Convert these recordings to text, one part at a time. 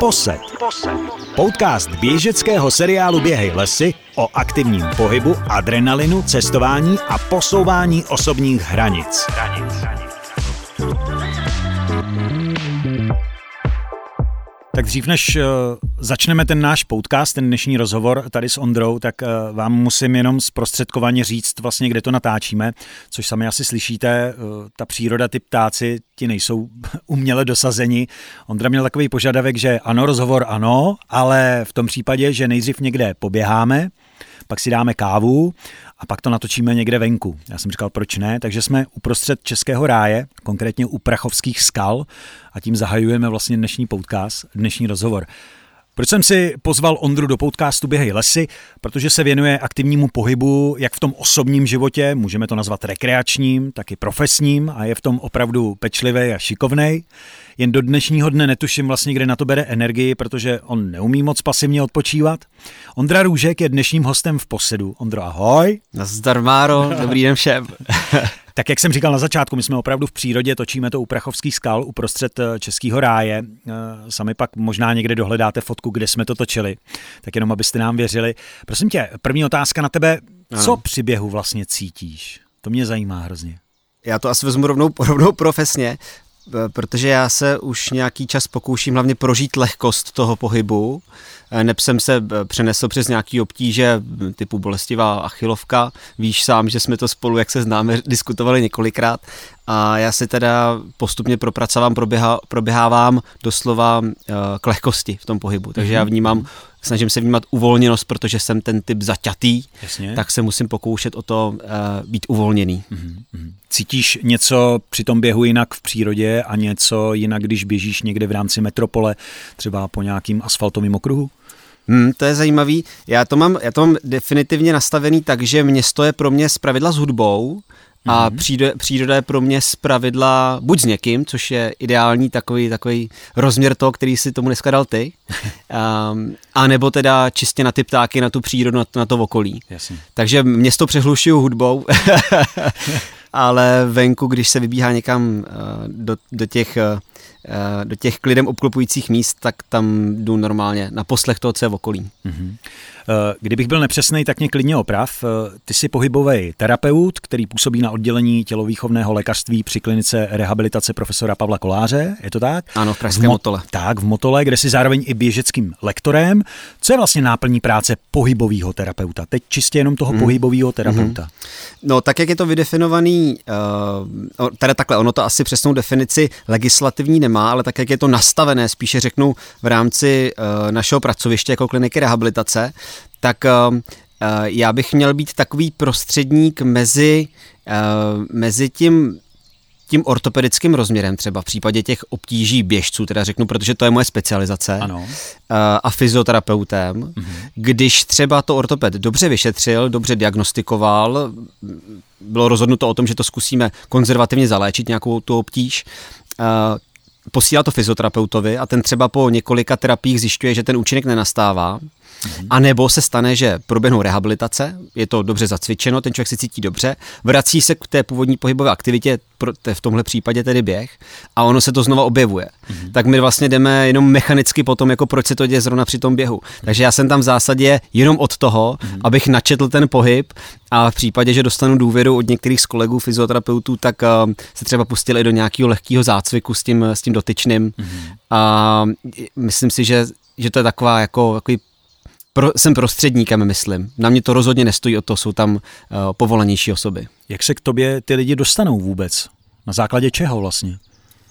Posed. Podcast běžeckého seriálu Běhej lesy o aktivním pohybu, adrenalinu, cestování a posouvání osobních hranic. Tak dřív než uh, začneme ten náš podcast, ten dnešní rozhovor tady s Ondrou, tak uh, vám musím jenom zprostředkovaně říct vlastně, kde to natáčíme, což sami asi slyšíte, uh, ta příroda, ty ptáci, ti nejsou uměle dosazeni. Ondra měl takový požadavek, že ano, rozhovor ano, ale v tom případě, že nejdřív někde poběháme, pak si dáme kávu a pak to natočíme někde venku. Já jsem říkal, proč ne, takže jsme uprostřed Českého ráje, konkrétně u Prachovských skal a tím zahajujeme vlastně dnešní podcast, dnešní rozhovor. Proč jsem si pozval Ondru do podcastu Běhej lesy? Protože se věnuje aktivnímu pohybu jak v tom osobním životě, můžeme to nazvat rekreačním, tak i profesním a je v tom opravdu pečlivý a šikovnej. Jen do dnešního dne netuším vlastně, kde na to bere energii, protože on neumí moc pasivně odpočívat. Ondra Růžek je dnešním hostem v Posedu. Ondro, ahoj. Nazdar, Máro, dobrý den všem. Tak jak jsem říkal na začátku, my jsme opravdu v přírodě, točíme to u Prachovských skal, uprostřed eh, Českého ráje. Eh, sami pak možná někde dohledáte fotku, kde jsme to točili, tak jenom abyste nám věřili. Prosím tě, první otázka na tebe, co ano. při běhu vlastně cítíš? To mě zajímá hrozně. Já to asi vezmu rovnou, rovnou profesně, protože já se už nějaký čas pokouším hlavně prožít lehkost toho pohybu Eh, neb jsem se eh, přenesl přes nějaký obtíže hm, typu bolestivá achilovka. Víš sám, že jsme to spolu, jak se známe, diskutovali několikrát. A já si teda postupně propracovám, proběha, proběhávám doslova k lehkosti v tom pohybu. Takže já mhm. vnímám, snažím se vnímat uvolněnost, protože jsem ten typ zaťatý, Jasně. tak se musím pokoušet o to uh, být uvolněný. Mm-hmm. Cítíš něco při tom běhu jinak v přírodě a něco jinak, když běžíš někde v rámci metropole, třeba po nějakým asfaltovým okruhu? Hmm, to je zajímavý. Já to, mám, já to mám definitivně nastavený tak, že město je pro mě zpravidla s hudbou a mm-hmm. příroda, příroda je pro mě zpravidla buď s někým, což je ideální takový, takový rozměr toho, který si tomu dneska dal ty, um, a nebo teda čistě na ty ptáky, na tu přírodu, na to, na to okolí. Jasně. Takže město přehlušuju hudbou, ale venku, když se vybíhá někam uh, do, do těch uh, do těch klidem obklopujících míst, tak tam jdu normálně na poslech toho, co je v okolí. Mm-hmm. Eh, kdybych byl nepřesný, tak mě klidně oprav. Eh, ty jsi pohybový terapeut, který působí na oddělení tělovýchovného lékařství při klinice rehabilitace profesora Pavla Koláře, je to tak? Ano, v Pražském Mo- Motole. Tak, v Motole, kde jsi zároveň i běžeckým lektorem. Co je vlastně náplní práce pohybového terapeuta? Teď čistě jenom toho mm. pohybového terapeuta. Mm. No, tak jak je to vydefinovaný, uh, teda takhle, ono to asi přesnou definici legislativní nemá, ale tak jak je to nastavené, spíše řeknu v rámci uh, našeho pracoviště jako kliniky rehabilitace, tak uh, já bych měl být takový prostředník mezi, uh, mezi tím tím ortopedickým rozměrem, třeba v případě těch obtíží běžců, teda řeknu, protože to je moje specializace, ano. a fyzioterapeutem, mhm. když třeba to ortoped dobře vyšetřil, dobře diagnostikoval, bylo rozhodnuto o tom, že to zkusíme konzervativně zaléčit nějakou tu obtíž, posílá to fyzioterapeutovi a ten třeba po několika terapiích zjišťuje, že ten účinek nenastává. A nebo se stane, že proběhnou rehabilitace, je to dobře zacvičeno, ten člověk se cítí dobře, vrací se k té původní pohybové aktivitě, v tomhle případě tedy běh, a ono se to znova objevuje. Mm-hmm. Tak my vlastně jdeme jenom mechanicky potom, jako proč se to děje zrovna při tom běhu. Mm-hmm. Takže já jsem tam v zásadě jenom od toho, mm-hmm. abych načetl ten pohyb a v případě, že dostanu důvěru od některých z kolegů fyzioterapeutů, tak uh, se třeba pustili do nějakého lehkého zácviku s tím, s tím dotyčným. Mm-hmm. A myslím si, že že to je taková jako takový pro, jsem prostředníkem, myslím. Na mě to rozhodně nestojí o to, jsou tam uh, povolanější osoby. Jak se k tobě ty lidi dostanou vůbec? Na základě čeho vlastně?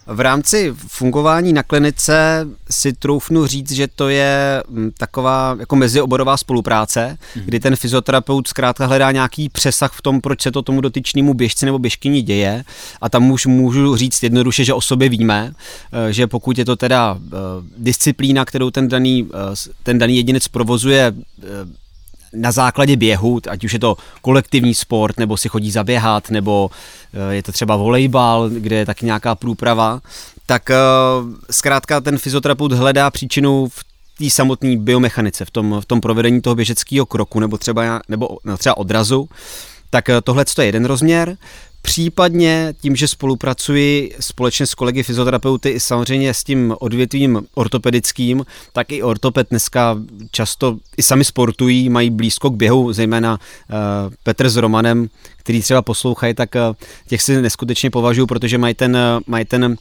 V rámci fungování na klinice si troufnu říct, že to je mm, taková jako mezioborová spolupráce, hmm. kdy ten fyzioterapeut zkrátka hledá nějaký přesah v tom, proč se to tomu dotyčnému běžci nebo běžkyni děje a tam už můžu říct jednoduše, že o sobě víme, eh, že pokud je to teda eh, disciplína, kterou ten daný, eh, ten daný jedinec provozuje na základě běhu, ať už je to kolektivní sport, nebo si chodí zaběhat, nebo eh, je to třeba volejbal, kde je taky nějaká průprava, tak eh, zkrátka ten fyzioterapeut hledá příčinu v té samotné biomechanice, v tom, v tom provedení toho běžeckého kroku, nebo třeba, nebo, no, třeba odrazu. Tak eh, tohle je jeden rozměr. Případně tím, že spolupracuji společně s kolegy fyzioterapeuty i samozřejmě s tím odvětvím ortopedickým, tak i ortoped dneska často i sami sportují, mají blízko k běhu, zejména uh, Petr s Romanem, který třeba poslouchají, tak uh, těch si neskutečně považuji, protože mají ten, uh, mají ten uh,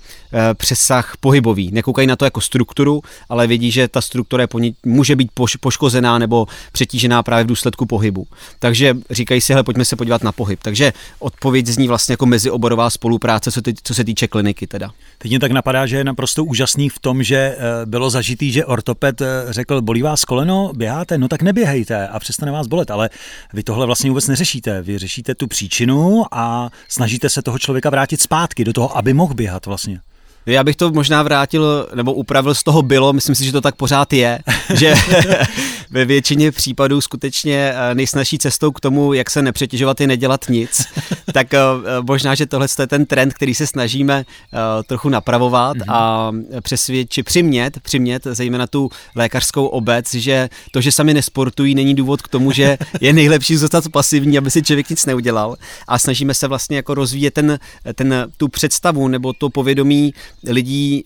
přesah pohybový. Nekoukají na to jako strukturu, ale vědí, že ta struktura je po ní, může být poš, poškozená nebo přetížená právě v důsledku pohybu. Takže říkají si, hele, pojďme se podívat na pohyb. Takže odpověď zní vlastně jako mezioborová spolupráce, co, ty, co se týče kliniky teda. Teď mě tak napadá, že je naprosto úžasný v tom, že eh, bylo zažitý, že ortoped eh, řekl, bolí vás koleno, běháte, no tak neběhejte a přestane vás bolet, ale vy tohle vlastně vůbec neřešíte. Vy řešíte tu příčinu a snažíte se toho člověka vrátit zpátky do toho, aby mohl běhat vlastně. Já bych to možná vrátil nebo upravil z toho bylo, myslím si, že to tak pořád je, že ve většině případů skutečně eh, nejsnažší cestou k tomu, jak se nepřetěžovat, je nedělat nic. tak eh, možná, že tohle je ten trend, který se snažíme eh, trochu napravovat mm-hmm. a přesvědčit, přimět, přimět zejména tu lékařskou obec, že to, že sami nesportují, není důvod k tomu, že je nejlepší zůstat pasivní, aby si člověk nic neudělal. A snažíme se vlastně jako rozvíjet ten, ten, tu představu nebo to povědomí lidí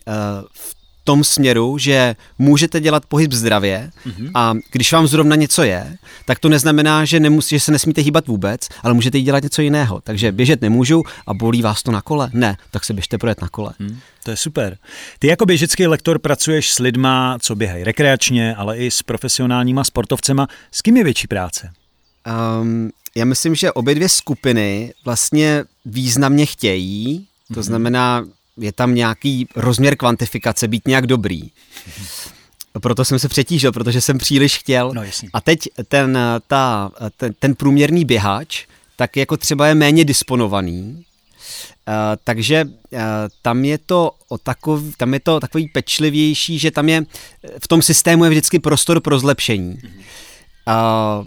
v tom směru, že můžete dělat pohyb zdravě mm-hmm. a když vám zrovna něco je, tak to neznamená, že, nemusí, že se nesmíte hýbat vůbec, ale můžete dělat něco jiného. Takže běžet nemůžu a bolí vás to na kole? Ne, tak se běžte projet na kole. Mm, to je super. Ty jako běžecký lektor pracuješ s lidma, co běhají rekreačně, ale i s profesionálníma sportovcema. S kým je větší práce? Um, já myslím, že obě dvě skupiny vlastně významně chtějí, to mm-hmm. znamená, je tam nějaký rozměr kvantifikace, být nějak dobrý. Proto jsem se přetížil, protože jsem příliš chtěl. No, a teď ten, ta, ten, ten průměrný běhač, tak jako třeba je méně disponovaný, Uh, takže uh, tam je to o takov, tam je to takový pečlivější, že tam je v tom systému je vždycky prostor pro zlepšení. Uh,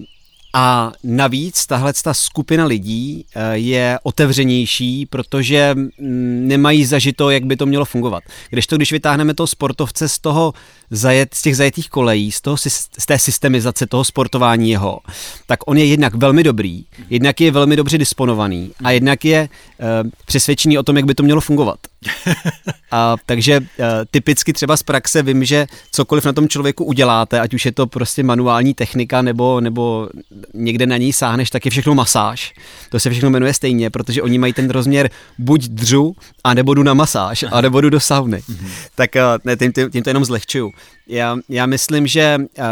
a navíc tahle ta skupina lidí eh, je otevřenější, protože mm, nemají zažito, jak by to mělo fungovat. Když to, když vytáhneme toho sportovce z toho zajet, z těch zajetých kolejí, z, toho, z té systemizace toho sportování jeho, tak on je jednak velmi dobrý, jednak je velmi dobře disponovaný a jednak je uh, přesvědčený o tom, jak by to mělo fungovat. A, takže uh, typicky třeba z praxe vím, že cokoliv na tom člověku uděláte, ať už je to prostě manuální technika nebo, nebo někde na ní sáhneš, tak je všechno masáž. To se všechno jmenuje stejně, protože oni mají ten rozměr buď dřu, a nebo jdu na masáž, a nebo jdu do sauny. Mm-hmm. Tak uh, ne, tím, tím, tím to jenom zlehčuju. Já, já myslím, že uh,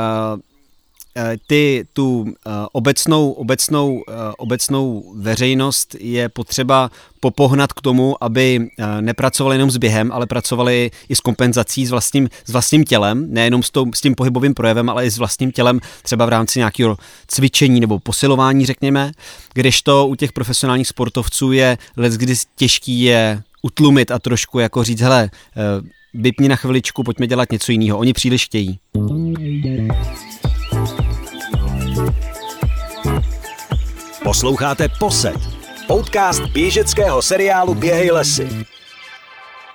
ty tu uh, obecnou, obecnou, uh, obecnou veřejnost je potřeba popohnat k tomu, aby nepracovali jenom s během, ale pracovali i s kompenzací s vlastním, s vlastním tělem, nejenom s, tou, s tím pohybovým projevem, ale i s vlastním tělem, třeba v rámci nějakého cvičení nebo posilování, řekněme, kdežto u těch profesionálních sportovců je kdy těžký je utlumit a trošku jako říct, hele, vypni na chviličku, pojďme dělat něco jiného. Oni příliš chtějí. Posloucháte Poset, podcast běžeckého seriálu Běhej lesy.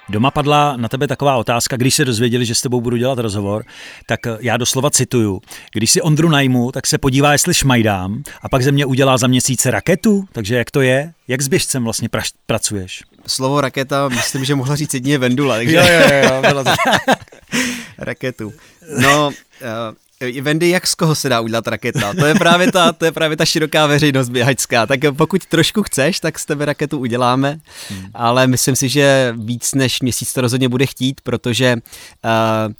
Doma padla na tebe taková otázka, když se dozvěděli, že s tebou budu dělat rozhovor, tak já doslova cituju. Když si Ondru najmu, tak se podívá, jestli šmajdám a pak ze mě udělá za měsíc raketu, takže jak to je? Jak s běžcem vlastně pra- pracuješ? Slovo raketa, myslím, že mohla říct jedině Vendula. Takže... Jo, jo, jo, bylo to. Raketu. No, uh, Vendy, jak z koho se dá udělat raketa? To je právě ta, to je právě ta široká veřejnost běhačská. Tak pokud trošku chceš, tak z tebe raketu uděláme, hmm. ale myslím si, že víc než měsíc to rozhodně bude chtít, protože uh,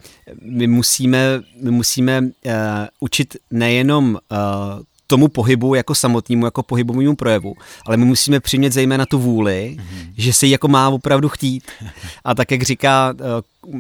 my musíme, my musíme uh, učit nejenom uh, tomu pohybu jako samotnému, jako pohybovému projevu, ale my musíme přimět zejména tu vůli, mm-hmm. že se jako má opravdu chtít. A tak, jak říká uh,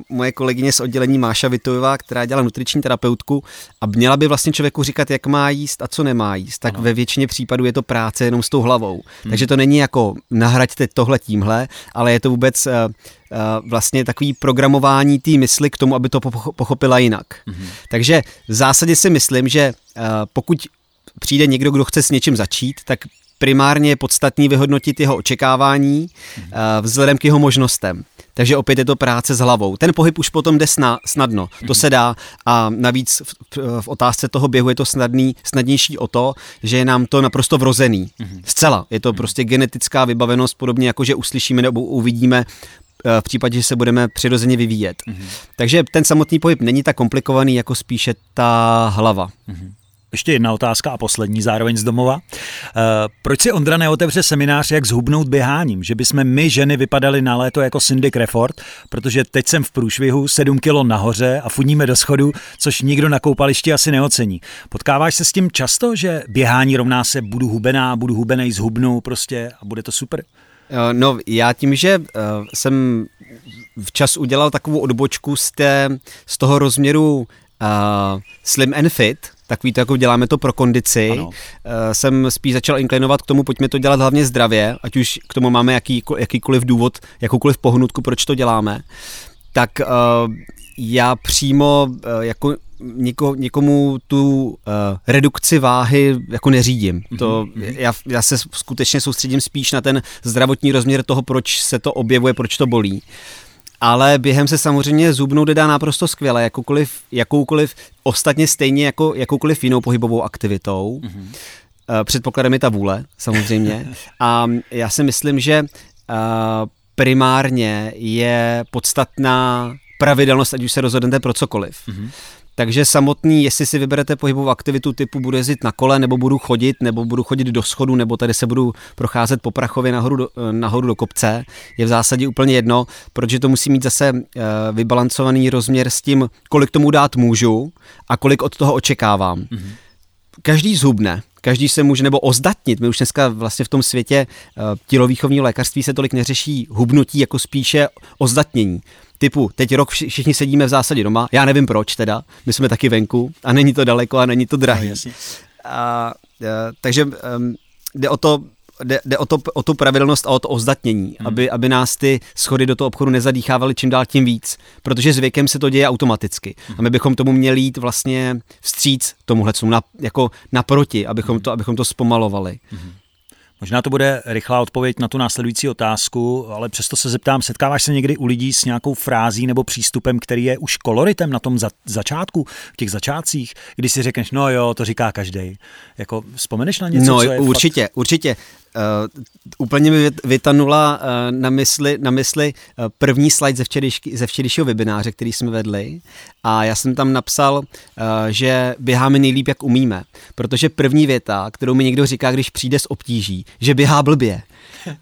moje kolegyně z oddělení Máša Vitojová, která dělá nutriční terapeutku a měla by vlastně člověku říkat, jak má jíst a co nemá jíst, tak ano. ve většině případů je to práce jenom s tou hlavou. Hmm. Takže to není jako nahraďte tohle tímhle, ale je to vůbec uh, uh, vlastně takový programování té mysli k tomu, aby to pochopila jinak. Hmm. Takže v zásadě si myslím, že uh, pokud přijde někdo, kdo chce s něčím začít, tak primárně je podstatný vyhodnotit jeho očekávání uh, vzhledem k jeho možnostem. Takže opět je to práce s hlavou. Ten pohyb už potom jde sna, snadno, to se dá a navíc v, v otázce toho běhu je to snadný, snadnější o to, že je nám to naprosto vrozený. Zcela. Je to prostě genetická vybavenost, podobně jako že uslyšíme nebo uvidíme v případě, že se budeme přirozeně vyvíjet. Mm-hmm. Takže ten samotný pohyb není tak komplikovaný, jako spíše ta hlava. Mm-hmm. Ještě jedna otázka a poslední, zároveň z domova. Uh, proč si Ondra neotevře seminář, jak zhubnout běháním? Že bychom my, ženy, vypadali na léto jako Cindy Crawford, protože teď jsem v průšvihu, 7 kilo nahoře a funíme do schodu, což nikdo na koupališti asi neocení. Potkáváš se s tím často, že běhání rovná se budu hubená, budu hubenej, zhubnou prostě a bude to super? Eh, no, já tím, že uh, jsem včas udělal takovou odbočku z, té, z toho rozměru uh, slim and fit, takový to, jako děláme to pro kondici, ano. Uh, jsem spíš začal inklinovat k tomu, pojďme to dělat hlavně zdravě, ať už k tomu máme jaký, jakýkoliv důvod, jakoukoliv pohnutku, proč to děláme, tak uh, já přímo uh, jako něko, někomu tu uh, redukci váhy jako neřídím. Mm-hmm. To, mhm. já, já se skutečně soustředím spíš na ten zdravotní rozměr toho, proč se to objevuje, proč to bolí. Ale během se samozřejmě zubnout dá naprosto skvěle, jakoukoliv, jakoukoliv ostatně stejně jako jakoukoliv jinou pohybovou aktivitou. Mm-hmm. Předpokladem je ta vůle, samozřejmě. A já si myslím, že uh, primárně je podstatná pravidelnost, ať už se rozhodnete pro cokoliv. Mm-hmm. Takže samotný, jestli si vyberete pohybovou aktivitu typu budu jezdit na kole, nebo budu chodit, nebo budu chodit do schodu, nebo tady se budu procházet po Prachově nahoru do, nahoru do kopce, je v zásadě úplně jedno, protože to musí mít zase uh, vybalancovaný rozměr s tím, kolik tomu dát můžu a kolik od toho očekávám. Mm-hmm. Každý zhubne, každý se může nebo ozdatnit. My už dneska vlastně v tom světě uh, tělovýchovního lékařství se tolik neřeší hubnutí, jako spíše ozdatnění typu, teď rok všichni sedíme v zásadě doma, já nevím proč teda, my jsme taky venku a není to daleko a není to drahé. No, a, a, takže um, jde o to, jde, jde o, to, o tu pravidelnost a o to ozdatnění, hmm. aby, aby nás ty schody do toho obchodu nezadýchávaly čím dál tím víc, protože s věkem se to děje automaticky hmm. a my bychom tomu měli jít vlastně vstříc tomuhle, na, jako naproti, abychom, hmm. to, abychom to zpomalovali. Hmm. Možná to bude rychlá odpověď na tu následující otázku, ale přesto se zeptám, setkáváš se někdy u lidí s nějakou frází nebo přístupem, který je už koloritem na tom za, začátku, v těch začátcích, kdy si řekneš, no jo, to říká každý. Jako vzpomeneš na něco? No co je určitě, fakt... určitě. Uh, úplně mi vytanula uh, na mysli, na mysli uh, první slide ze, včerejšky, ze včerejšího webináře, který jsme vedli. A já jsem tam napsal, uh, že běháme nejlíp, jak umíme, protože první věta, kterou mi někdo říká, když přijde z obtíží, že běhá blbě,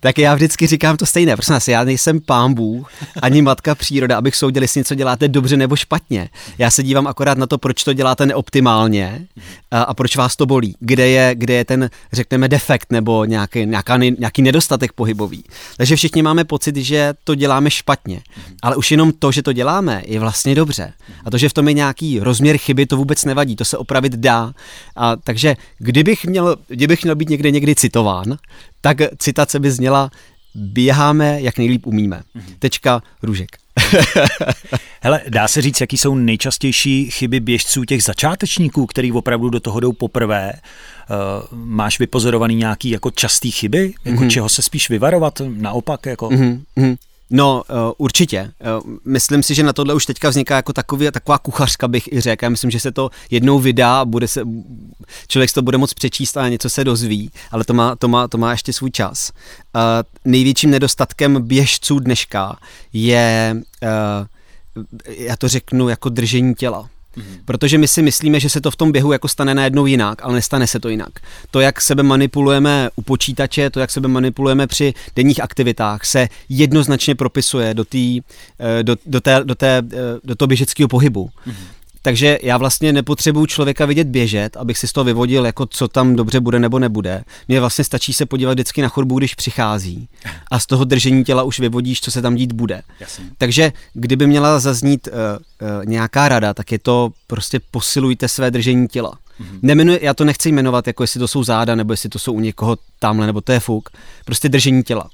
tak já vždycky říkám to stejné. Prosím vás, já nejsem pán Bůh, ani matka příroda, abych soudil, jestli něco děláte dobře nebo špatně. Já se dívám akorát na to, proč to děláte neoptimálně a, a proč vás to bolí. Kde je, kde je ten, řekneme, defekt nebo nějaký, nějaká, nějaký nedostatek pohybový. Takže všichni máme pocit, že to děláme špatně. Ale už jenom to, že to děláme, je vlastně dobře. A to, že v tom je nějaký rozměr chyby, to vůbec nevadí, to se opravit dá. A, takže kdybych měl, kdybych měl být někde někdy citován, tak citace by zněla běháme, jak nejlíp umíme. Mhm. Tečka, růžek. Hele, dá se říct, jaký jsou nejčastější chyby běžců těch začátečníků, který opravdu do toho jdou poprvé? Uh, máš vypozorovaný nějaký jako častý chyby? Jako mm-hmm. čeho se spíš vyvarovat? Naopak? Jako... Mm-hmm. No, uh, určitě. Uh, myslím si, že na tohle už teďka vzniká jako takový, taková kuchařka, bych i řekl. Já myslím, že se to jednou vydá a bude se, člověk to bude moc přečíst a něco se dozví, ale to má, to má, to má ještě svůj čas. Uh, největším nedostatkem běžců dneška je, já to řeknu, jako držení těla. Mm-hmm. Protože my si myslíme, že se to v tom běhu jako stane najednou jinak, ale nestane se to jinak. To, jak sebe manipulujeme u počítače, to, jak sebe manipulujeme při denních aktivitách, se jednoznačně propisuje do, tý, eh, do, do, té, do, té, eh, do toho běžeckého pohybu. Mm-hmm. Takže já vlastně nepotřebuju člověka vidět běžet, abych si z toho vyvodil, jako co tam dobře bude nebo nebude. Mně vlastně stačí se podívat vždycky na chodbu, když přichází. A z toho držení těla už vyvodíš, co se tam dít bude. Jasně. Takže kdyby měla zaznít uh, uh, nějaká rada, tak je to prostě posilujte své držení těla. Mm-hmm. Nemenuji, já to nechci jmenovat, jako jestli to jsou záda, nebo jestli to jsou u někoho tamhle, nebo to je fuk. Prostě držení těla.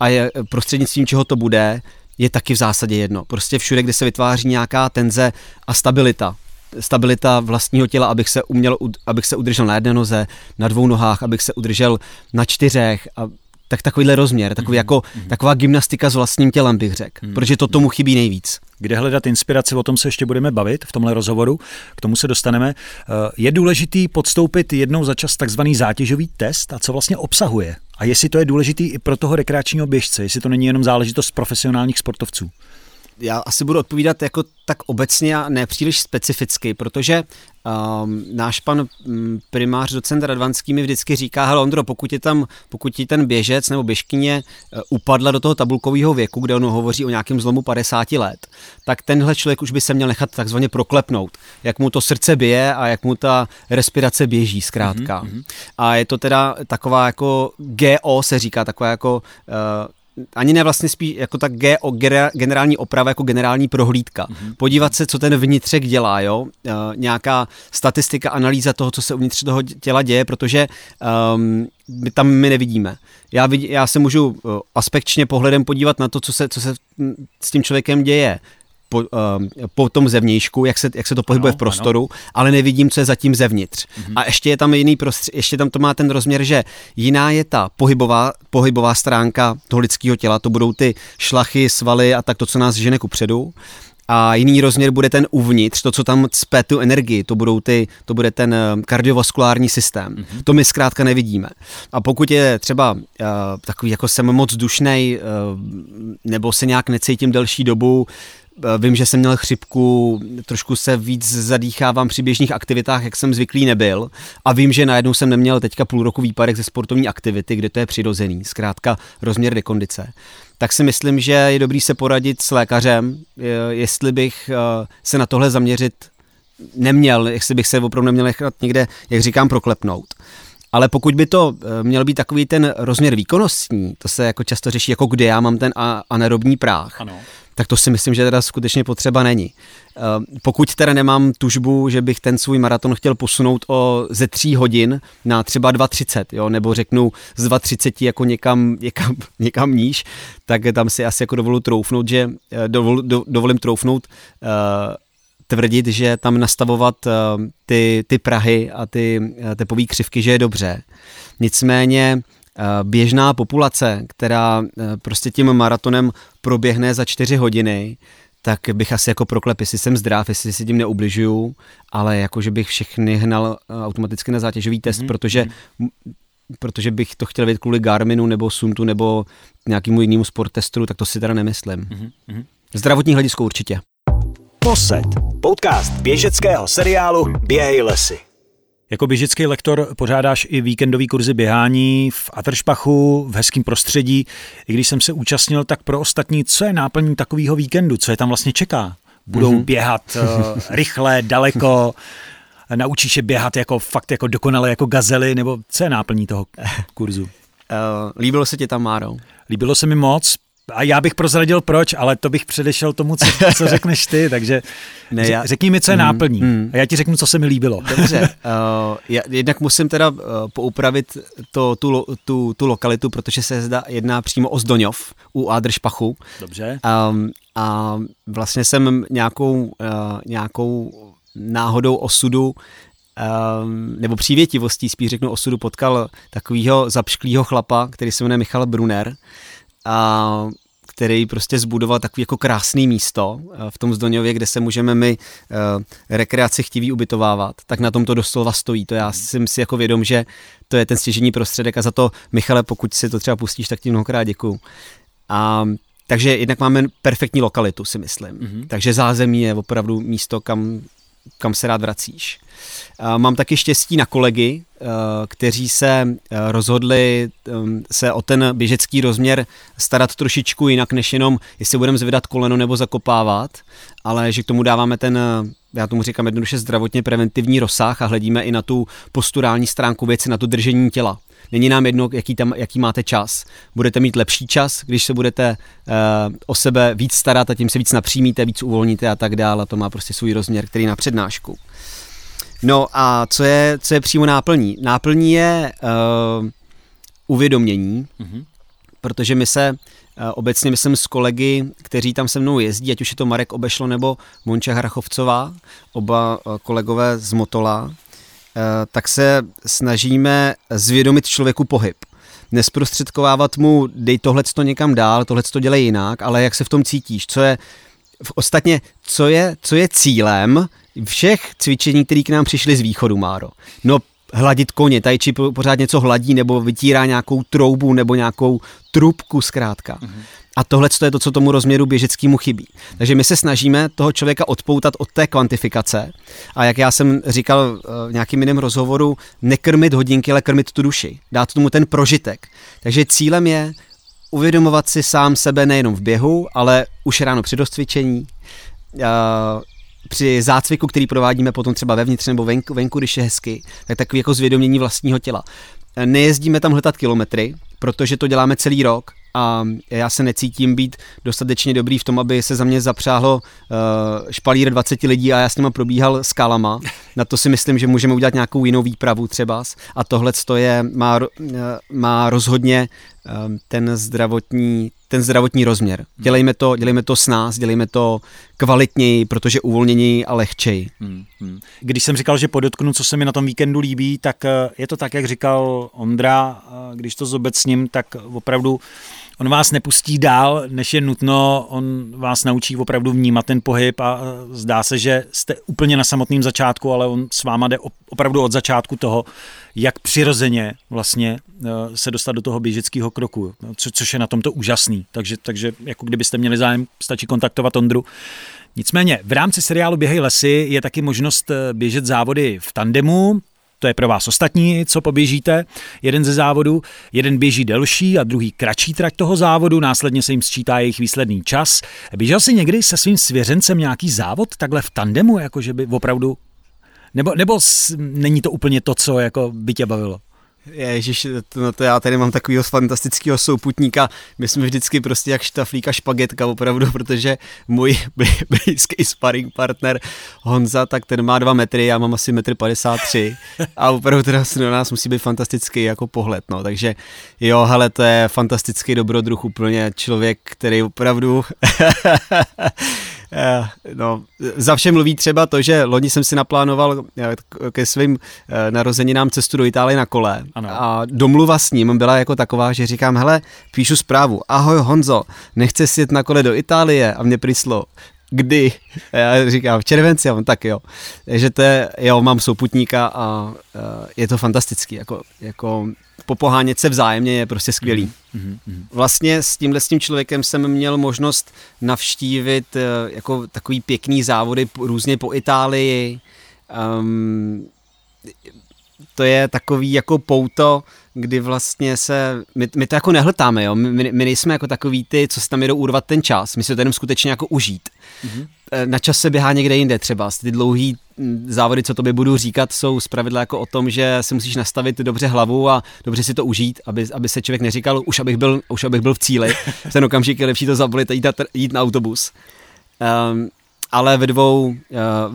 A je prostřednictvím čeho to bude, je taky v zásadě jedno. Prostě všude, kde se vytváří nějaká tenze a stabilita, stabilita vlastního těla, abych se uměl, abych se udržel na jedné noze, na dvou nohách, abych se udržel na čtyřech a tak takovýhle rozměr, takový mm-hmm. jako, mm-hmm. taková gymnastika s vlastním tělem bych řekl, mm-hmm. protože to tomu chybí nejvíc. Kde hledat inspiraci, o tom se ještě budeme bavit v tomhle rozhovoru, k tomu se dostaneme. Eh, je důležitý podstoupit jednou za čas takzvaný zátěžový test a co vlastně obsahuje? A jestli to je důležitý i pro toho rekreačního běžce, jestli to není jenom záležitost profesionálních sportovců? Já asi budu odpovídat jako tak obecně a nepříliš specificky, protože um, náš pan um, primář docent Radvanský mi vždycky říká, hele Ondro, pokud je tam, pokud ti ten běžec nebo běžkyně uh, upadla do toho tabulkového věku, kde on hovoří o nějakém zlomu 50 let, tak tenhle člověk už by se měl nechat takzvaně proklepnout, jak mu to srdce bije a jak mu ta respirace běží zkrátka. Mm-hmm. A je to teda taková jako GO se říká, taková jako uh, ani ne vlastně spíš jako tak generální oprava jako generální prohlídka. Mm-hmm. Podívat se, co ten vnitřek dělá, jo? Uh, nějaká statistika, analýza toho, co se uvnitř toho těla děje, protože um, my tam my nevidíme. Já, vidí, já se můžu uh, aspekčně pohledem podívat na to, co se, co se s tím člověkem děje po, uh, po tom zevnějšku, jak se, jak se to pohybuje ano, v prostoru, ano. ale nevidím, co je zatím zevnitř. Mm-hmm. A ještě je tam jiný prostřed, ještě tam to má ten rozměr, že jiná je ta pohybová, pohybová stránka toho lidského těla, to budou ty šlachy, svaly a tak to, co nás žene ku předu a jiný rozměr bude ten uvnitř, to, co tam cpe tu energii, to, budou ty, to bude ten eh, kardiovaskulární systém. Mm-hmm. To my zkrátka nevidíme. A pokud je třeba uh, takový, jako jsem moc dušnej, uh, nebo se nějak necítím delší dobu, vím, že jsem měl chřipku, trošku se víc zadýchávám při běžných aktivitách, jak jsem zvyklý nebyl. A vím, že najednou jsem neměl teďka půl roku výpadek ze sportovní aktivity, kde to je přirozený, zkrátka rozměr dekondice. Tak si myslím, že je dobrý se poradit s lékařem, jestli bych eh, se na tohle zaměřit neměl, jestli bych se opravdu neměl nechat někde, jak říkám, proklepnout. Ale pokud by to eh, měl být takový ten rozměr výkonnostní, to se jako často řeší, jako kde já mám ten anaerobní práh, ano tak to si myslím, že teda skutečně potřeba není. Eh, pokud teda nemám tužbu, že bych ten svůj maraton chtěl posunout o ze tří hodin na třeba 2.30, jo, nebo řeknu z 2.30 jako někam, někam, někam níž, tak tam si asi jako dovolu troufnout, že eh, dovol, do, dovolím troufnout uh, tvrdit, že tam nastavovat uh, ty, ty Prahy a ty uh, tepové křivky, že je dobře. Nicméně běžná populace, která eh, prostě tím maratonem proběhne za čtyři hodiny, tak bych asi jako proklep, jestli jsem zdrav, jestli si tím neubližuju, ale jakože bych všechny hnal eh, automaticky na zátěžový test, mm-hmm. protože protože bych to chtěl vědět kvůli Garminu nebo Suntu nebo nějakému jinému sportestru, tak to si teda nemyslím. Mm-hmm. Zdravotní hledisko určitě. Posed. Podcast běžeckého seriálu Běhej lesy. Jako běžický lektor pořádáš i víkendový kurzy běhání v Atršpachu, v hezkém prostředí. I když jsem se účastnil, tak pro ostatní, co je náplní takového víkendu, co je tam vlastně čeká? Budou mm-hmm. běhat uh, rychle, daleko, naučíš je běhat jako fakt jako dokonale jako gazely, nebo co je náplní toho kurzu? Uh, líbilo se ti tam, Máro? Líbilo se mi moc, a já bych prozradil proč, ale to bych předešel tomu, co, co řekneš ty, takže ne, já, řekni mi, co je mm, náplní mm, a já ti řeknu, co se mi líbilo. Dobře, uh, já jednak musím teda uh, poupravit to, tu, tu, tu lokalitu, protože se zda jedná přímo o Zdoňov u Ádršpachu. Dobře. Um, a vlastně jsem nějakou, uh, nějakou náhodou osudu um, nebo přívětivostí, spíš řeknu osudu, potkal takového zapšklého chlapa, který se jmenuje Michal Brunner a který prostě zbudoval takový jako krásný místo v tom Zdoňově, kde se můžeme my uh, rekreaci chtiví ubytovávat, tak na tom to doslova stojí. To já jsem si jako vědom, že to je ten stěžení prostředek a za to, Michale, pokud si to třeba pustíš, tak ti mnohokrát děkuju. A takže jednak máme perfektní lokalitu, si myslím. Mm-hmm. Takže zázemí je opravdu místo, kam kam se rád vracíš. Mám taky štěstí na kolegy, eh, kteří se eh, rozhodli ehm, se o ten běžecký rozměr starat trošičku jinak, než jenom jestli budeme zvedat koleno nebo zakopávat, ale že k tomu dáváme ten, eh, já tomu říkám jednoduše zdravotně preventivní rozsah a hledíme i na tu posturální stránku věci, na to držení těla. Není nám jedno, jaký, tam, jaký máte čas. Budete mít lepší čas, když se budete uh, o sebe víc starat a tím se víc napřímíte, víc uvolníte a tak dále. To má prostě svůj rozměr, který na přednášku. No a co je, co je přímo náplní? Náplní je uh, uvědomění, mm-hmm. protože my se obecně myslím s kolegy, kteří tam se mnou jezdí, ať už je to Marek Obešlo nebo Monča Hrachovcová, oba kolegové z Motola, tak se snažíme zvědomit člověku pohyb nesprostředkovávat mu, dej tohle to někam dál, tohle to dělej jinak, ale jak se v tom cítíš, co je, ostatně, co je, co je cílem všech cvičení, které k nám přišly z východu, Máro. No, hladit koně, tady či pořád něco hladí, nebo vytírá nějakou troubu, nebo nějakou trubku zkrátka. Mm-hmm. A tohle je to, co tomu rozměru běžeckému chybí. Takže my se snažíme toho člověka odpoutat od té kvantifikace. A jak já jsem říkal v nějakým jiném rozhovoru, nekrmit hodinky, ale krmit tu duši. Dát tomu ten prožitek. Takže cílem je uvědomovat si sám sebe nejenom v běhu, ale už ráno při dostcvičení, při zácviku, který provádíme potom třeba vevnitř nebo venku, venku když je hezky, tak takový jako zvědomění vlastního těla. Nejezdíme tam hledat kilometry, protože to děláme celý rok a já se necítím být dostatečně dobrý v tom, aby se za mě zapřáhlo uh, špalír 20 lidí a já s nima probíhal skálama. Na to si myslím, že můžeme udělat nějakou jinou výpravu třeba. A tohle je, má, uh, má rozhodně um, ten zdravotní, ten zdravotní rozměr. Dělejme to, dělejme to s nás, dělejme to kvalitněji, protože uvolnění a lehčej. Hmm, hmm. Když jsem říkal, že podotknu, co se mi na tom víkendu líbí, tak je to tak, jak říkal Ondra, když to zobecním, tak opravdu on vás nepustí dál, než je nutno, on vás naučí opravdu vnímat ten pohyb a zdá se, že jste úplně na samotném začátku, ale on s váma jde opravdu od začátku toho, jak přirozeně vlastně eh, se dostat do toho běžeckého kroku, co, což je na tomto úžasný. Takže, takže jako kdybyste měli zájem, stačí kontaktovat Ondru. Nicméně v rámci seriálu Běhej lesy je taky možnost eh, běžet závody v tandemu, to je pro vás ostatní, co poběžíte. Jeden ze závodů, jeden běží delší a druhý kratší trať toho závodu, následně se jim sčítá jejich výsledný čas. Běžel jsi někdy se svým svěřencem nějaký závod takhle v tandemu, jakože by opravdu nebo, nebo není to úplně to, co jako by tě bavilo? Ježiš, to, no to já tady mám takového fantastického souputníka. My jsme vždycky prostě jak štaflíka špagetka opravdu, protože můj blízký sparring partner Honza, tak ten má dva metry, já mám asi metr 53 a opravdu teda do nás musí být fantastický jako pohled, no. Takže jo, hele, to je fantastický dobrodruh úplně člověk, který opravdu no, za vše mluví třeba to, že loni jsem si naplánoval eh, ke svým eh, narozeninám cestu do Itálie na kole ano. a domluva s ním byla jako taková, že říkám, hele, píšu zprávu, ahoj Honzo, nechce si jet na kole do Itálie a mě prislo, kdy? A já říkám, v červenci, a on tak jo. Takže to je, jo, mám souputníka a je to fantastický, jako, jako popohánět se vzájemně je prostě skvělý. Mm-hmm. Vlastně s tímhle s tím člověkem jsem měl možnost navštívit uh, jako takový pěkný závody různě po Itálii. Um, to je takový jako pouto, kdy vlastně se, my, my to jako nehltáme, jo? My, my nejsme jako takový ty, co si tam jedou urvat ten čas, my si to jenom skutečně jako užít. Mm-hmm. Na čas se běhá někde jinde třeba, ty dlouhý mm, závody, co tobě budu říkat, jsou zpravidla jako o tom, že si musíš nastavit dobře hlavu a dobře si to užít, aby, aby se člověk neříkal, už abych byl, už abych byl v cíli, v ten okamžik je lepší to zabolit a jít na, jít na autobus. Um, ale ve dvou uh,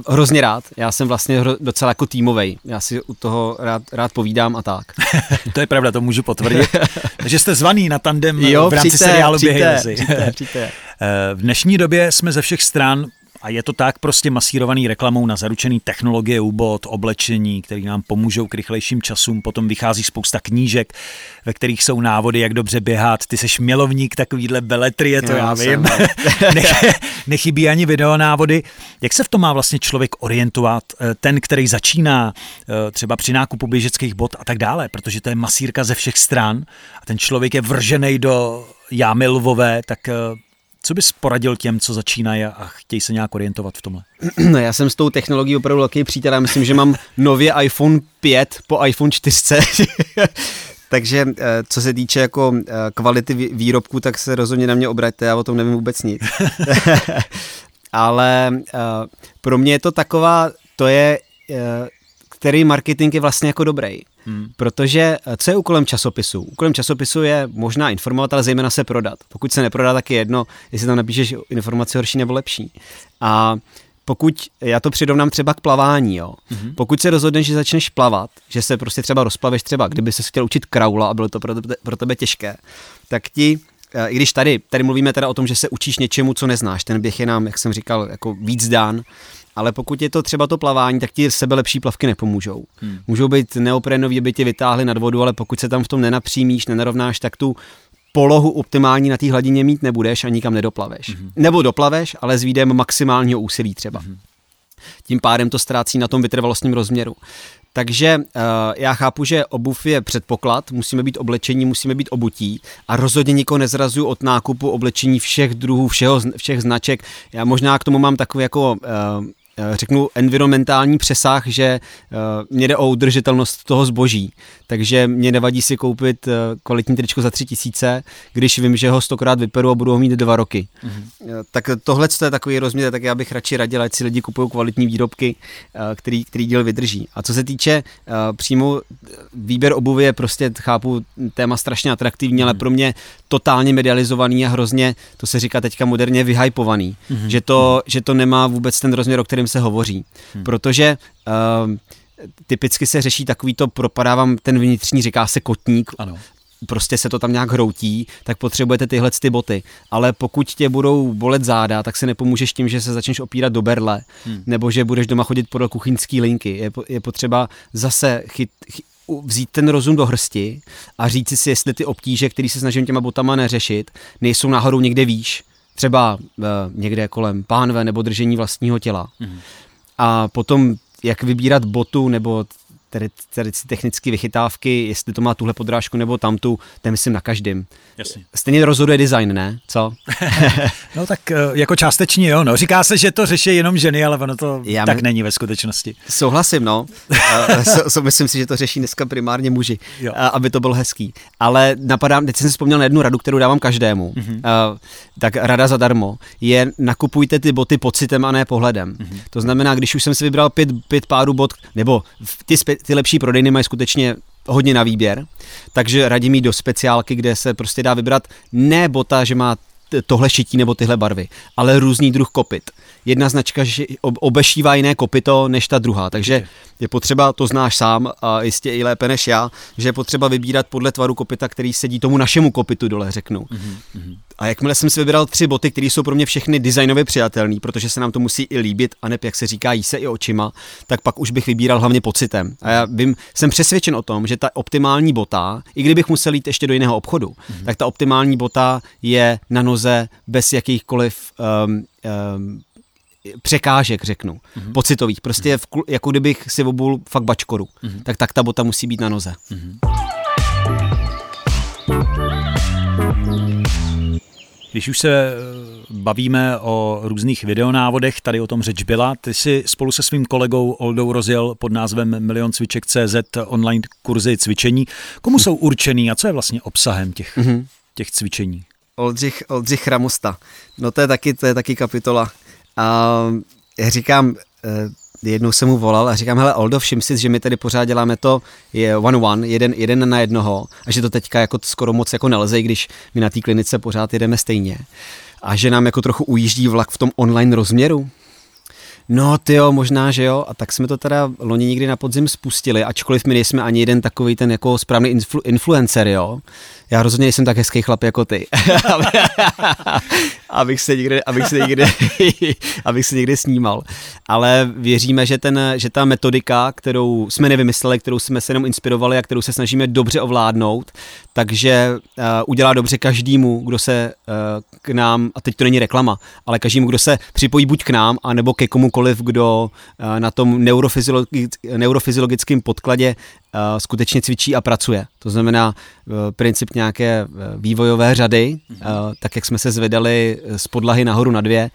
hrozně rád. Já jsem vlastně hro, docela jako týmovej. Já si u toho rád, rád povídám a tak. to je pravda, to můžu potvrdit. Takže jste zvaný na tandem jo, v rámci přijďte, seriálu přijďte, přijďte, přijďte. Eh, v dnešní době jsme ze všech stran a je to tak prostě masírovaný reklamou na zaručený technologie úbod, oblečení, které nám pomůžou k rychlejším časům. Potom vychází spousta knížek, ve kterých jsou návody, jak dobře běhat. Ty seš milovník takovýhle beletrie, to já, já vím. No. Nech, nechybí ani videonávody. Jak se v tom má vlastně člověk orientovat? Eh, ten, který začíná eh, třeba při nákupu běžeckých bot a tak dále, protože to je masírka ze všech stran a ten člověk je vržený do jámy lvové, tak eh, co bys poradil těm, co začínají a chtějí se nějak orientovat v tomhle? No, já jsem s tou technologií opravdu velký přítel. Já myslím, že mám nově iPhone 5 po iPhone 4. Takže eh, co se týče jako eh, kvality výrobku, tak se rozhodně na mě obraťte, já o tom nevím vůbec nic. Ale eh, pro mě je to taková, to je, který marketing je vlastně jako dobrý. Hmm. Protože eh, co je úkolem časopisu? Úkolem časopisu je možná informovat, ale zejména se prodat. Pokud se neprodá, tak je jedno, jestli tam napíšeš informace horší nebo lepší. A pokud, já to přirovnám třeba k plavání, jo. Mm-hmm. Pokud se rozhodneš, že začneš plavat, že se prostě třeba rozplaveš třeba, kdyby se chtěl učit kraula a bylo to pro tebe, pro tebe těžké, tak ti i když tady, tady mluvíme teda o tom, že se učíš něčemu, co neznáš, ten běh je nám, jak jsem říkal, jako víc dán, ale pokud je to třeba to plavání, tak ti sebe lepší plavky nepomůžou. Hmm. Můžou být neoprénový, aby tě vytáhli nad vodu, ale pokud se tam v tom nenapřímíš, nenarovnáš, tak tu polohu optimální na té hladině mít nebudeš a nikam nedoplaveš. Mm-hmm. Nebo doplaveš, ale s výdem maximálního úsilí třeba. Mm-hmm. Tím pádem to ztrácí na tom vytrvalostním rozměru. Takže uh, já chápu, že obuv je předpoklad, musíme být oblečení, musíme být obutí a rozhodně nikoho nezrazuju od nákupu oblečení všech druhů, všeho, všech značek. Já možná k tomu mám takový jako uh, řeknu, environmentální přesah, že eh, mě jde o udržitelnost toho zboží. Takže mě nevadí si koupit eh, kvalitní tričko za tři tisíce, když vím, že ho stokrát vyperu a budu ho mít dva roky. Mm-hmm. Tak tohle je takový rozměr, tak já bych radši radil, ať si lidi kupují kvalitní výrobky, který, který díl vydrží. A co se týče přímo výběr obuvy je prostě, chápu, téma strašně atraktivní, mm-hmm. ale mhm. pro mě totálně medializovaný a hrozně, to se říká teďka moderně, vyhypovaný. Mm-hmm. Že, to, že to nemá vůbec ten rozměr, o kterém se hovoří. Hmm. Protože uh, typicky se řeší takový to, propadávám ten vnitřní, říká se kotník, ano prostě se to tam nějak hroutí, tak potřebujete tyhle ty boty. Ale pokud tě budou bolet záda, tak se nepomůžeš tím, že se začneš opírat do berle, hmm. nebo že budeš doma chodit podle kuchyňské linky. Je, je potřeba zase chyt, chy, vzít ten rozum do hrsti a říct si, jestli ty obtíže, které se snažím těma botama neřešit, nejsou náhodou někde výš třeba uh, někde kolem pánve nebo držení vlastního těla. Mm. A potom, jak vybírat botu nebo tedy, tedy technické vychytávky, jestli to má tuhle podrážku nebo tamtu, to je myslím na každém. Jasně. Stejně rozhoduje design, ne? Co? no tak eh, jako částečně jo, no. Říká se, že to řeší jenom ženy, ale ono to Já tak my... není ve skutečnosti. Souhlasím, no. so, so, myslím si, že to řeší dneska primárně muži, jo. aby to bylo hezký. Ale napadá, teď jsem si vzpomněl na jednu radu, kterou dávám každému. Mm-hmm. tak rada zadarmo je nakupujte ty boty pocitem a ne pohledem. Mm-hmm. To znamená, když už jsem si vybral pět, pět párů bot, nebo ty, ty lepší prodejny mají skutečně hodně na výběr, takže radím jít do speciálky, kde se prostě dá vybrat ne bota, že má tohle šití nebo tyhle barvy, ale různý druh kopit. Jedna značka obešívá jiné kopito než ta druhá, takže je potřeba, to znáš sám a jistě i lépe než já, že je potřeba vybírat podle tvaru kopita, který sedí tomu našemu kopitu dole, řeknu. Mm-hmm. A jakmile jsem si vybral tři boty, které jsou pro mě všechny designově přijatelné, protože se nám to musí i líbit, a ne jak se říká, jí se i očima, tak pak už bych vybíral hlavně pocitem. A já vím, jsem přesvědčen o tom, že ta optimální bota, i kdybych musel jít ještě do jiného obchodu, mm-hmm. tak ta optimální bota je na noze bez jakýchkoliv um, um, překážek, řeknu, mm-hmm. pocitových. Prostě mm-hmm. v, jako kdybych si obul fakt bačkoru, mm-hmm. tak tak ta bota musí být na noze. Mm-hmm. Když už se eh, bavíme o různých videonávodech, tady o tom řeč byla, ty si spolu se svým kolegou Oldou rozjel pod názvem Milion cviček CZ online kurzy cvičení. Komu jsou určený a co je vlastně obsahem těch, mm-hmm. těch cvičení? Oldřich, Oldřich Ramosta. No to je taky, to je taky kapitola. A já říkám, eh, jednou jsem mu volal a říkám, hele Oldo, všim si, že my tady pořád děláme to je one one, jeden, jeden na jednoho a že to teďka jako skoro moc jako nelze, když my na té klinice pořád jedeme stejně. A že nám jako trochu ujíždí vlak v tom online rozměru. No ty jo, možná, že jo. A tak jsme to teda loni někdy na podzim spustili, ačkoliv my nejsme ani jeden takový ten jako správný influ, influencer, jo já rozhodně jsem tak hezký chlap jako ty. abych se někde, abych se někde, abych se někde snímal. Ale věříme, že, ten, že ta metodika, kterou jsme nevymysleli, kterou jsme se jenom inspirovali a kterou se snažíme dobře ovládnout, takže uh, udělá dobře každému, kdo se uh, k nám, a teď to není reklama, ale každému, kdo se připojí buď k nám, anebo ke komukoliv, kdo uh, na tom neurofyziologick, neurofyziologickém podkladě uh, skutečně cvičí a pracuje. To znamená uh, princip nějaké vývojové řady, uh, tak jak jsme se zvedali z podlahy nahoru na dvě,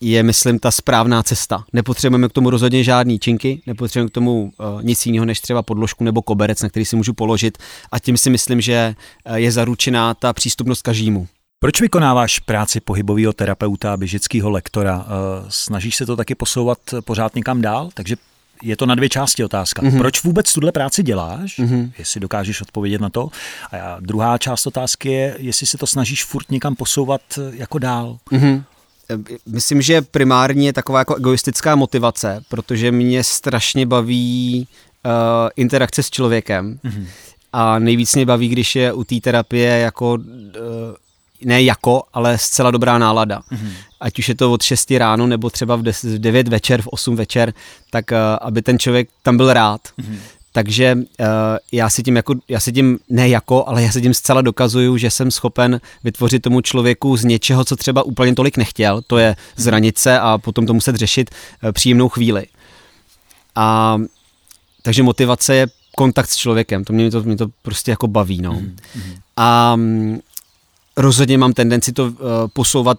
je, myslím, ta správná cesta. Nepotřebujeme k tomu rozhodně žádný činky, nepotřebujeme k tomu uh, nic jiného než třeba podložku nebo koberec, na který si můžu položit a tím si myslím, že je zaručená ta přístupnost každému. Proč vykonáváš práci pohybového terapeuta a běžického lektora? Snažíš se to taky posouvat pořád někam dál? Takže je to na dvě části otázka. Mm-hmm. Proč vůbec tuhle práci děláš? Mm-hmm. Jestli dokážeš odpovědět na to. A já, druhá část otázky je, jestli se to snažíš furt někam posouvat eh, jako dál. Mm-hmm. Myslím, že primárně je taková jako egoistická motivace, protože mě strašně baví uh, interakce s člověkem. Mm-hmm. A nejvíc mě baví, když je u té terapie jako uh, ne jako, ale zcela dobrá nálada. Mm-hmm. Ať už je to od 6 ráno, nebo třeba v 9 večer, v 8 večer, tak uh, aby ten člověk tam byl rád. Mm-hmm. Takže uh, já si tím jako, já si tím ne jako, ale já si tím zcela dokazuju, že jsem schopen vytvořit tomu člověku z něčeho, co třeba úplně tolik nechtěl, to je zranit se a potom to muset řešit uh, příjemnou chvíli. A takže motivace je kontakt s člověkem, to mě to, mě to prostě jako baví, no. Mm-hmm. A um, rozhodně mám tendenci to uh, posouvat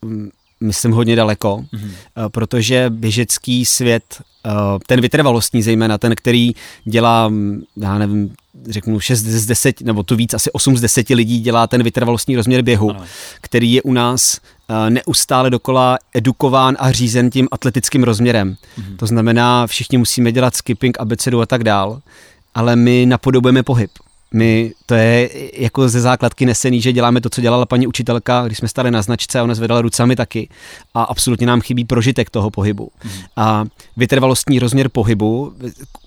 um, myslím, hodně daleko, mm-hmm. protože běžecký svět, eh, ten vytrvalostní zejména, ten, který dělá, mm, já nevím, řeknu 6 z 10, nebo tu víc, asi 8 z 10 lidí dělá ten vytrvalostní rozměr běhu, ano. který je u nás eh, neustále dokola edukován a řízen tím atletickým rozměrem. Mm-hmm. To znamená, všichni musíme dělat skipping, abecedu a tak dál, ale my napodobujeme pohyb. My, to je jako ze základky nesený, že děláme to, co dělala paní učitelka, když jsme stali na značce a ona zvedala rucami taky a absolutně nám chybí prožitek toho pohybu. Mm. A vytrvalostní rozměr pohybu,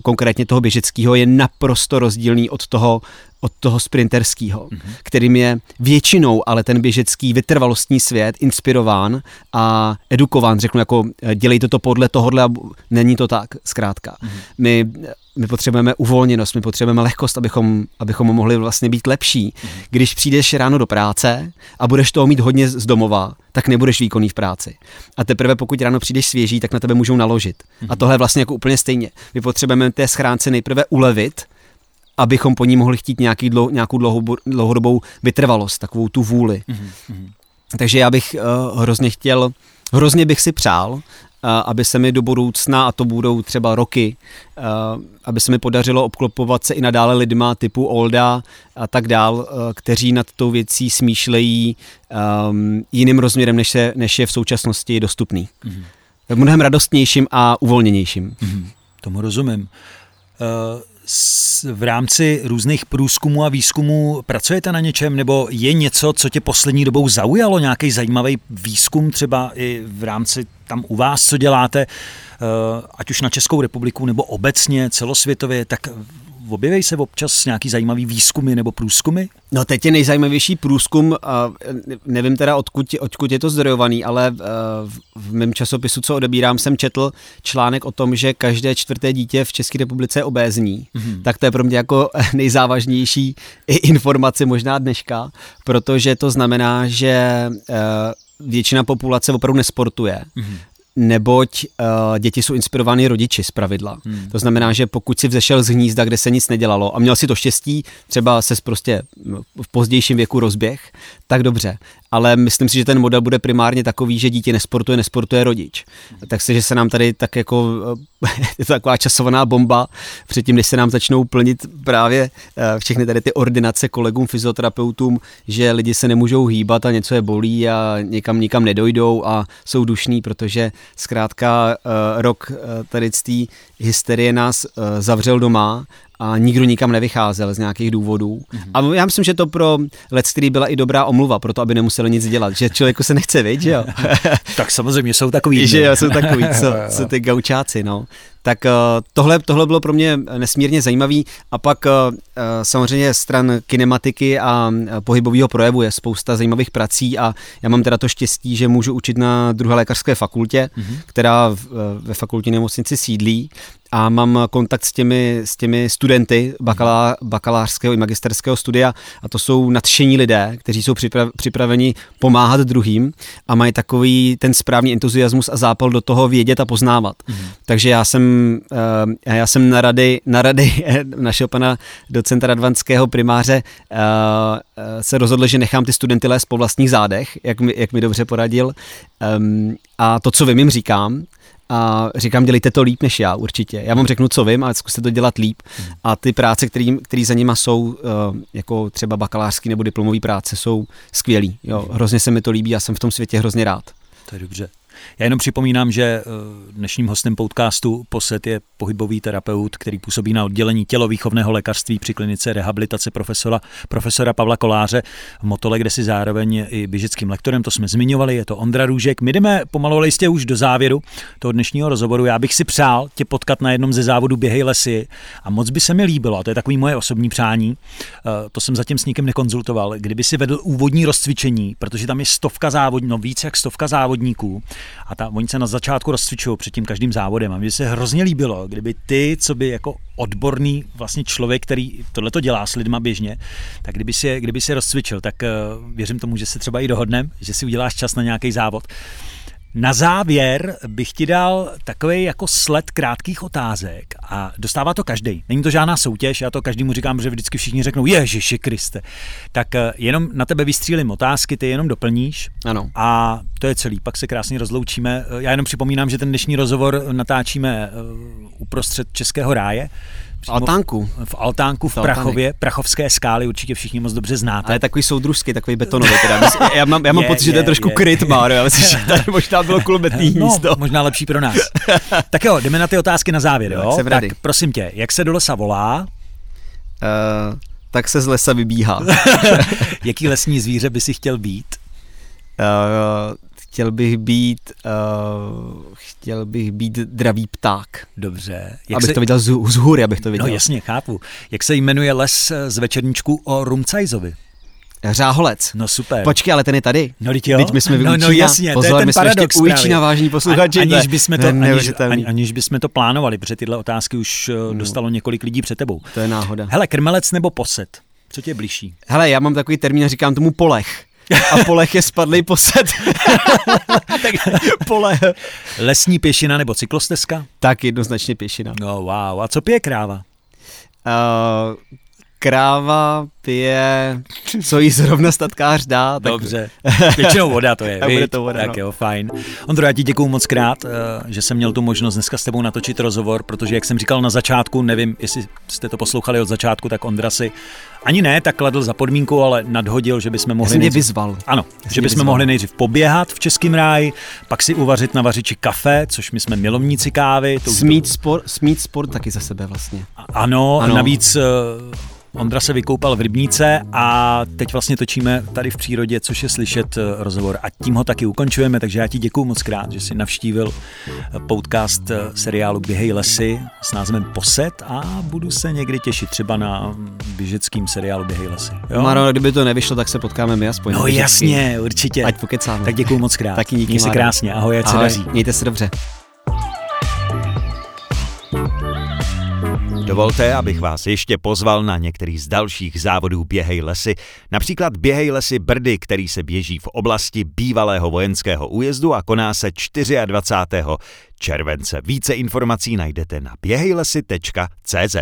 konkrétně toho běžeckého, je naprosto rozdílný od toho od toho sprinterského, mm-hmm. kterým je většinou ale ten běžecký vytrvalostní svět inspirován a edukován, řeknu jako eh, dělejte to podle tohohle a není to tak, zkrátka. Mm-hmm. My, my potřebujeme uvolněnost, my potřebujeme lehkost, abychom, abychom mohli vlastně být lepší. Mm-hmm. Když přijdeš ráno do práce a budeš toho mít hodně z domova, tak nebudeš výkonný v práci. A teprve pokud ráno přijdeš svěží, tak na tebe můžou naložit. A tohle je vlastně jako úplně stejně. My potřebujeme té schránce nejprve ulevit, abychom po ní mohli chtít nějaký dlou, nějakou dlouhou, dlouhodobou vytrvalost, takovou tu vůli. Mm-hmm. Takže já bych uh, hrozně chtěl, hrozně bych si přál, aby se mi do budoucna, a to budou třeba roky, aby se mi podařilo obklopovat se i nadále lidma typu Olda a tak dál, kteří nad tou věcí smýšlejí jiným rozměrem, než, se, než je v současnosti dostupný. Mm-hmm. Mnohem radostnějším a uvolněnějším. Mm-hmm. Tomu rozumím. V rámci různých průzkumů a výzkumů pracujete na něčem, nebo je něco, co tě poslední dobou zaujalo, nějaký zajímavý výzkum třeba i v rámci tam u vás, co děláte, eh, ať už na Českou republiku nebo obecně celosvětově, tak objeví se občas nějaký zajímavý výzkumy nebo průzkumy? No teď je nejzajímavější průzkum, a nevím teda odkud, odkud je to zdrojovaný, ale v mém časopisu, co odebírám, jsem četl článek o tom, že každé čtvrté dítě v České republice je obézní. Mm-hmm. Tak to je pro mě jako nejzávažnější informace možná dneška, protože to znamená, že e, většina populace opravdu nesportuje. Mm-hmm neboť uh, děti jsou inspirovány rodiči z pravidla. Hmm. To znamená, že pokud si vzešel z hnízda, kde se nic nedělalo a měl si to štěstí, třeba se prostě v pozdějším věku rozběh, tak dobře. Ale myslím si, že ten model bude primárně takový, že dítě nesportuje, nesportuje rodič. Hmm. Tak se, že se nám tady tak jako, je to taková časovaná bomba, předtím, než se nám začnou plnit právě uh, všechny tady ty ordinace kolegům, fyzioterapeutům, že lidi se nemůžou hýbat a něco je bolí a někam nikam nedojdou a jsou dušní, protože zkrátka uh, rok uh, tady z té hysterie nás uh, zavřel doma a nikdo nikam nevycházel z nějakých důvodů. Mm-hmm. A já myslím, že to pro let, který byla i dobrá omluva, pro to, aby nemuseli nic dělat, že člověku se nechce, vidět, že jo? tak samozřejmě jsou takový. že jo, jsou takový, co, co ty gaučáci, no. Tak uh, tohle, tohle bylo pro mě nesmírně zajímavý a pak uh, samozřejmě stran kinematiky a pohybového projevu je spousta zajímavých prací a já mám teda to štěstí, že můžu učit na druhé lékařské fakultě, mm-hmm. která ve fakultě nemocnici sídlí a mám kontakt s těmi, s těmi studenty bakalá, bakalářského i magisterského studia a to jsou nadšení lidé, kteří jsou připra, připraveni pomáhat druhým a mají takový ten správný entuziasmus a zápal do toho vědět a poznávat. Mm. Takže já jsem, eh, já jsem na rady, na rady našeho pana docenta Radvanského primáře eh, eh, se rozhodl, že nechám ty studenty lézt po vlastních zádech, jak mi, jak mi dobře poradil. Ehm, a to, co vím, jim říkám, a říkám, dělejte to líp než já určitě. Já vám řeknu, co vím, ale zkuste to dělat líp. Hmm. A ty práce, které za nima jsou, eh, jako třeba bakalářský nebo diplomový práce, jsou skvělý. Jo. Hrozně se mi to líbí a jsem v tom světě hrozně rád. To je dobře. Já jenom připomínám, že eh, dnešním hostem podcastu Poset je pohybový terapeut, který působí na oddělení tělovýchovného lékařství při klinice rehabilitace profesora, profesora Pavla Koláře v Motole, kde si zároveň i běžeckým lektorem, to jsme zmiňovali, je to Ondra Růžek. My jdeme pomalu ale jistě už do závěru toho dnešního rozhovoru. Já bych si přál tě potkat na jednom ze závodů Běhej lesy a moc by se mi líbilo, a to je takový moje osobní přání, eh, to jsem zatím s nikým nekonzultoval, kdyby si vedl úvodní rozcvičení, protože tam je stovka závodníků, no víc jak stovka závodníků a ta, oni se na začátku rozcvičují před tím každým závodem a mně se hrozně líbilo, kdyby ty, co by jako odborný vlastně člověk, který tohle to dělá s lidma běžně, tak kdyby si, kdyby rozcvičil, tak uh, věřím tomu, že se třeba i dohodneme, že si uděláš čas na nějaký závod. Na závěr bych ti dal takový jako sled krátkých otázek a dostává to každý. Není to žádná soutěž, já to každému říkám, že vždycky všichni řeknou Ježiši Kriste. Tak eh, jenom na tebe vystřílím otázky, ty jenom doplníš. Ano. A to je celý, pak se krásně rozloučíme. Eh, já jenom připomínám, že ten dnešní rozhovor natáčíme eh, uprostřed Českého ráje. V altánku. V altánku v Prachově, Prachovské skály, určitě všichni moc dobře znáte. Ale takový soudružský, takový betonový. Teda. Já mám, já mám je, pocit, je, že to je trošku je, kryt, Máro. Já myslím, že tady možná bylo kulometný no, místo. možná lepší pro nás. tak jo, jdeme na ty otázky na závěr. Jo? Tak, tak prosím tě, jak se do lesa volá? Uh, tak se z lesa vybíhá. Jaký lesní zvíře by si chtěl být? Uh, chtěl bych být, uh, chtěl bych být dravý pták. Dobře. Jak abych se... to viděl z, z hůry, abych to viděl. No jasně, chápu. Jak se jmenuje les z večerníčku o Rumcajzovi? Řáholec. No super. Počkej, ale ten je tady. No, jo. Teď my jsme no, no, jasně, Pozor, to je ten my jsme paradox ještě ujíčí na vážní posluchači. Aniž bychom, to, aniž, aniž bychom to plánovali, protože tyhle otázky už no. dostalo několik lidí před tebou. To je náhoda. Hele, krmelec nebo poset? Co tě blíží? Hele, já mám takový termín, říkám tomu polech a polech je spadlý posed. tak pole. Lesní pěšina nebo cyklostezka? Tak jednoznačně pěšina. No wow, a co pije kráva? Uh, kráva pije, co jí zrovna statkář dá. Tak... Dobře, většinou voda to je, bude to voda, Tak no. jo, fajn. Ondro, já ti děkuju moc krát, eh, že jsem měl tu možnost dneska s tebou natočit rozhovor, protože jak jsem říkal na začátku, nevím, jestli jste to poslouchali od začátku, tak Ondra si ani ne, tak kladl za podmínku, ale nadhodil, že bychom mohli... Já jsem nejdřív, vyzval. Ano, já že bychom vyzval. mohli nejdřív poběhat v Českém ráji, pak si uvařit na vařiči kafe, což my jsme milovníci kávy. To smít, to... sport, smít sport taky za sebe vlastně. Ano, ano. navíc eh, Ondra se vykoupal v rybníce a teď vlastně točíme tady v přírodě, což je slyšet eh, rozhovor. A tím ho taky ukončujeme, takže já ti děkuji moc krát, že jsi navštívil eh, podcast eh, seriálu Běhej lesy s názvem Poset a budu se někdy těšit třeba na běžeckým seriálu Běhej lesy. Jo? Maro, kdyby to nevyšlo, tak se potkáme my aspoň. No jasně, určitě. Ať pokecáme. Tak děkuji moc krát. Taky díky, Měj se krásně, ahoj, ať ahoj, se daří. Mějte se dobře. Dovolte, abych vás ještě pozval na některý z dalších závodů Běhej lesy, například Běhej lesy Brdy, který se běží v oblasti bývalého vojenského újezdu a koná se 24. července. Více informací najdete na běhejlesy.cz.